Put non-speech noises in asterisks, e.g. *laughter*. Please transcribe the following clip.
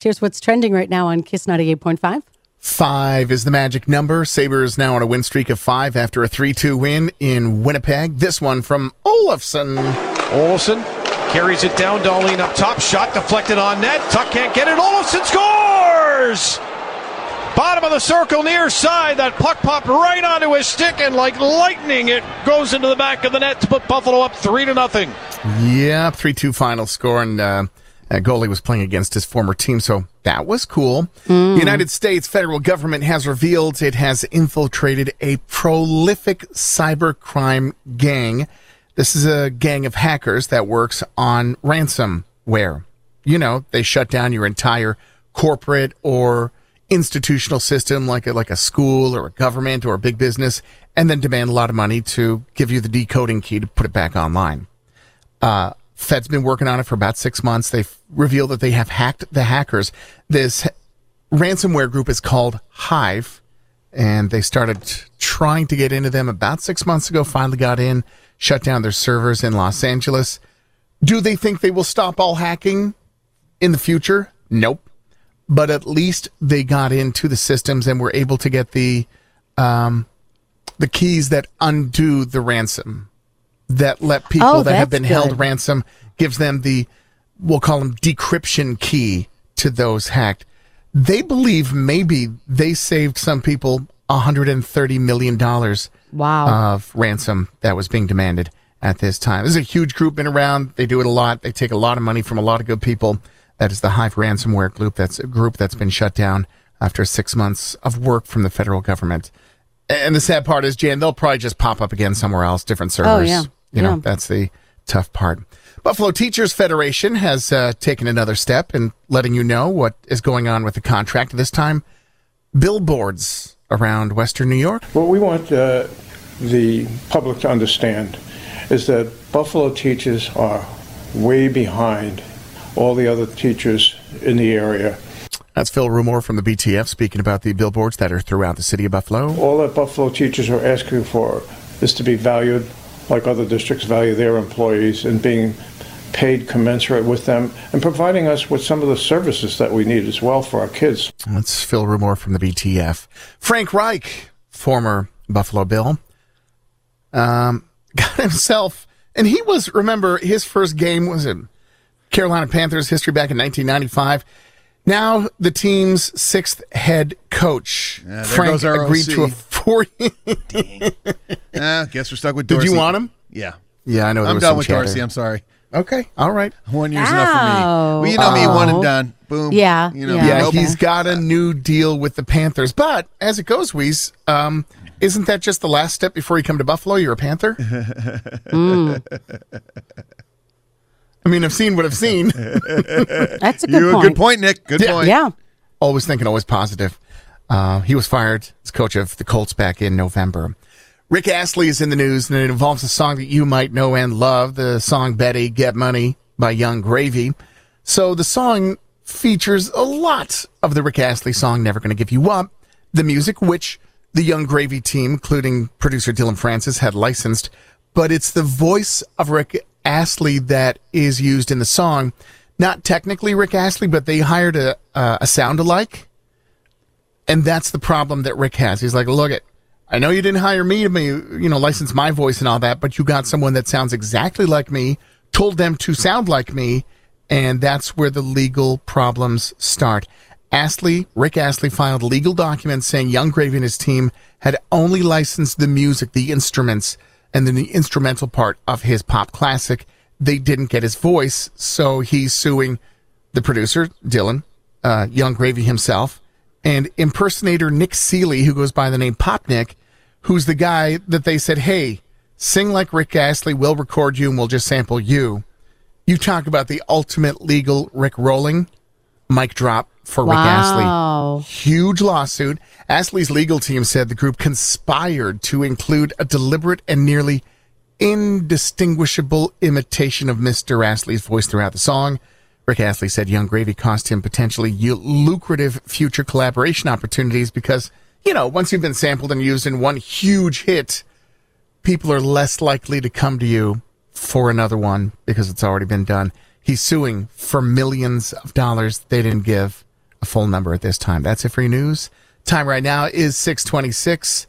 Here's what's trending right now on Kiss 98.5. Five is the magic number. Sabres now on a win streak of five after a 3 2 win in Winnipeg. This one from Olofsson. Olofsson carries it down. Dahlin up top. Shot deflected on net. Tuch can't get it. Olofsson scores! Bottom of the circle, near side. That puck popped right onto his stick, and like lightning, it goes into the back of the net to put Buffalo up three to nothing. Yeah, 3 2 final score, and uh, that goalie was playing against his former team, so that was cool. The United States federal government has revealed it has infiltrated a prolific cybercrime gang. This is a gang of hackers that works on ransomware. You know, they shut down your entire corporate or institutional system like a, like a school or a government or a big business and then demand a lot of money to give you the decoding key to put it back online. Uh, Fed's been working on it for about six months. They've revealed that they have hacked the hackers. This ransomware group is called Hive, and they started trying to get into them about six months ago. Finally got in, shut down their servers in Los Angeles. Do they think they will stop all hacking in the future? Nope. But at least they got into the systems and were able to get the um, the keys that undo the ransom that let people Oh, that have been held ransom gives them the we'll call them decryption key to those hacked. They believe maybe they saved some people 130 million dollars Wow. of ransom that was being demanded at this time. This is a huge group, been around. They do it a lot. They take a lot of money from a lot of good people. That is the Hive ransomware group. That's a group that's been shut down after six months of work from the federal government. And the sad part is, Jan, they'll probably just pop up again somewhere else, different oh, servers. Oh, yeah. You know, Yeah. that's the tough part. Buffalo Teachers Federation has uh, taken another step in letting you know what is going on with the contract. This time, billboards around Western New York. What we want uh, the public to understand is that Buffalo teachers are way behind all the other teachers in the area. That's Phil Rumore from the BTF speaking about the billboards that are throughout the city of Buffalo. All that Buffalo teachers are asking for is to be valued like other districts value their employees and being paid commensurate with them and providing us with some of the services that we need as well for our kids. That's Phil Rumore from the BTF. Frank Reich, former Buffalo Bill, um, *laughs* got himself, and he was, remember, his first game was in Carolina Panthers history back in 1995. Now the team's sixth head coach, there Frank, goes agreed to a OC. four. Ah, guess we're stuck with Did you want him? Yeah. Yeah, I know. I'm done with chatter. Dorsey. I'm sorry. Okay, all right. One year's enough for me. Well, you know me, one and done. Boom. Yeah, You know, yeah. Yeah, Nope. he's got a new deal with the Panthers. But as it goes, Weez, um, isn't that just the last step before you come to Buffalo? You're a Panther? *laughs* I mean, I've seen what I've seen. That's a good You point. a good point, Nick. Good Yeah. point. Yeah. always thinking, always positive. Uh, he was fired as coach of the Colts back in November. Rick Astley is in the news, and it involves a song that you might know and love, the song Betty Get Money by Yung Gravy. So the song features a lot of the Rick Astley song Never Gonna Give You Up, the music which the Yung Gravy team, including producer Dillon Francis, had licensed, but it's the voice of Rick Astley that is used in the song. Not technically Rick Astley, but they hired a, uh, a sound alike. And that's the problem that Rick has. He's like, look it, I know you didn't hire me to be, you know, license my voice and all that, but you got someone that sounds exactly like me, told them to sound like me, and that's where the legal problems start. Astley, Rick Astley filed legal documents saying Yung Gravy and his team had only licensed the music, the instruments, and then the instrumental part of his pop classic. They didn't get his voice, so he's suing the producer, Dillon, uh, Yung Gravy himself, and impersonator Nick Seeley, who goes by the name Pop Nick, who's the guy that they said, hey, sing like Rick Astley, we'll record you and we'll just sample you. You talk about the ultimate legal Rick rolling, mic drop for Rick Astley. Huge lawsuit. Astley's legal team said the group conspired to include a deliberate and nearly indistinguishable imitation of Mr. Astley's voice throughout the song. Rick Astley said Yung Gravy cost him potentially lucrative future collaboration opportunities because, you know, once you've been sampled and used in one huge hit, people are less likely to come to you for another one because it's already been done. He's suing for millions of dollars they didn't give a full number at this time. That's it for your news. Time right now is 626.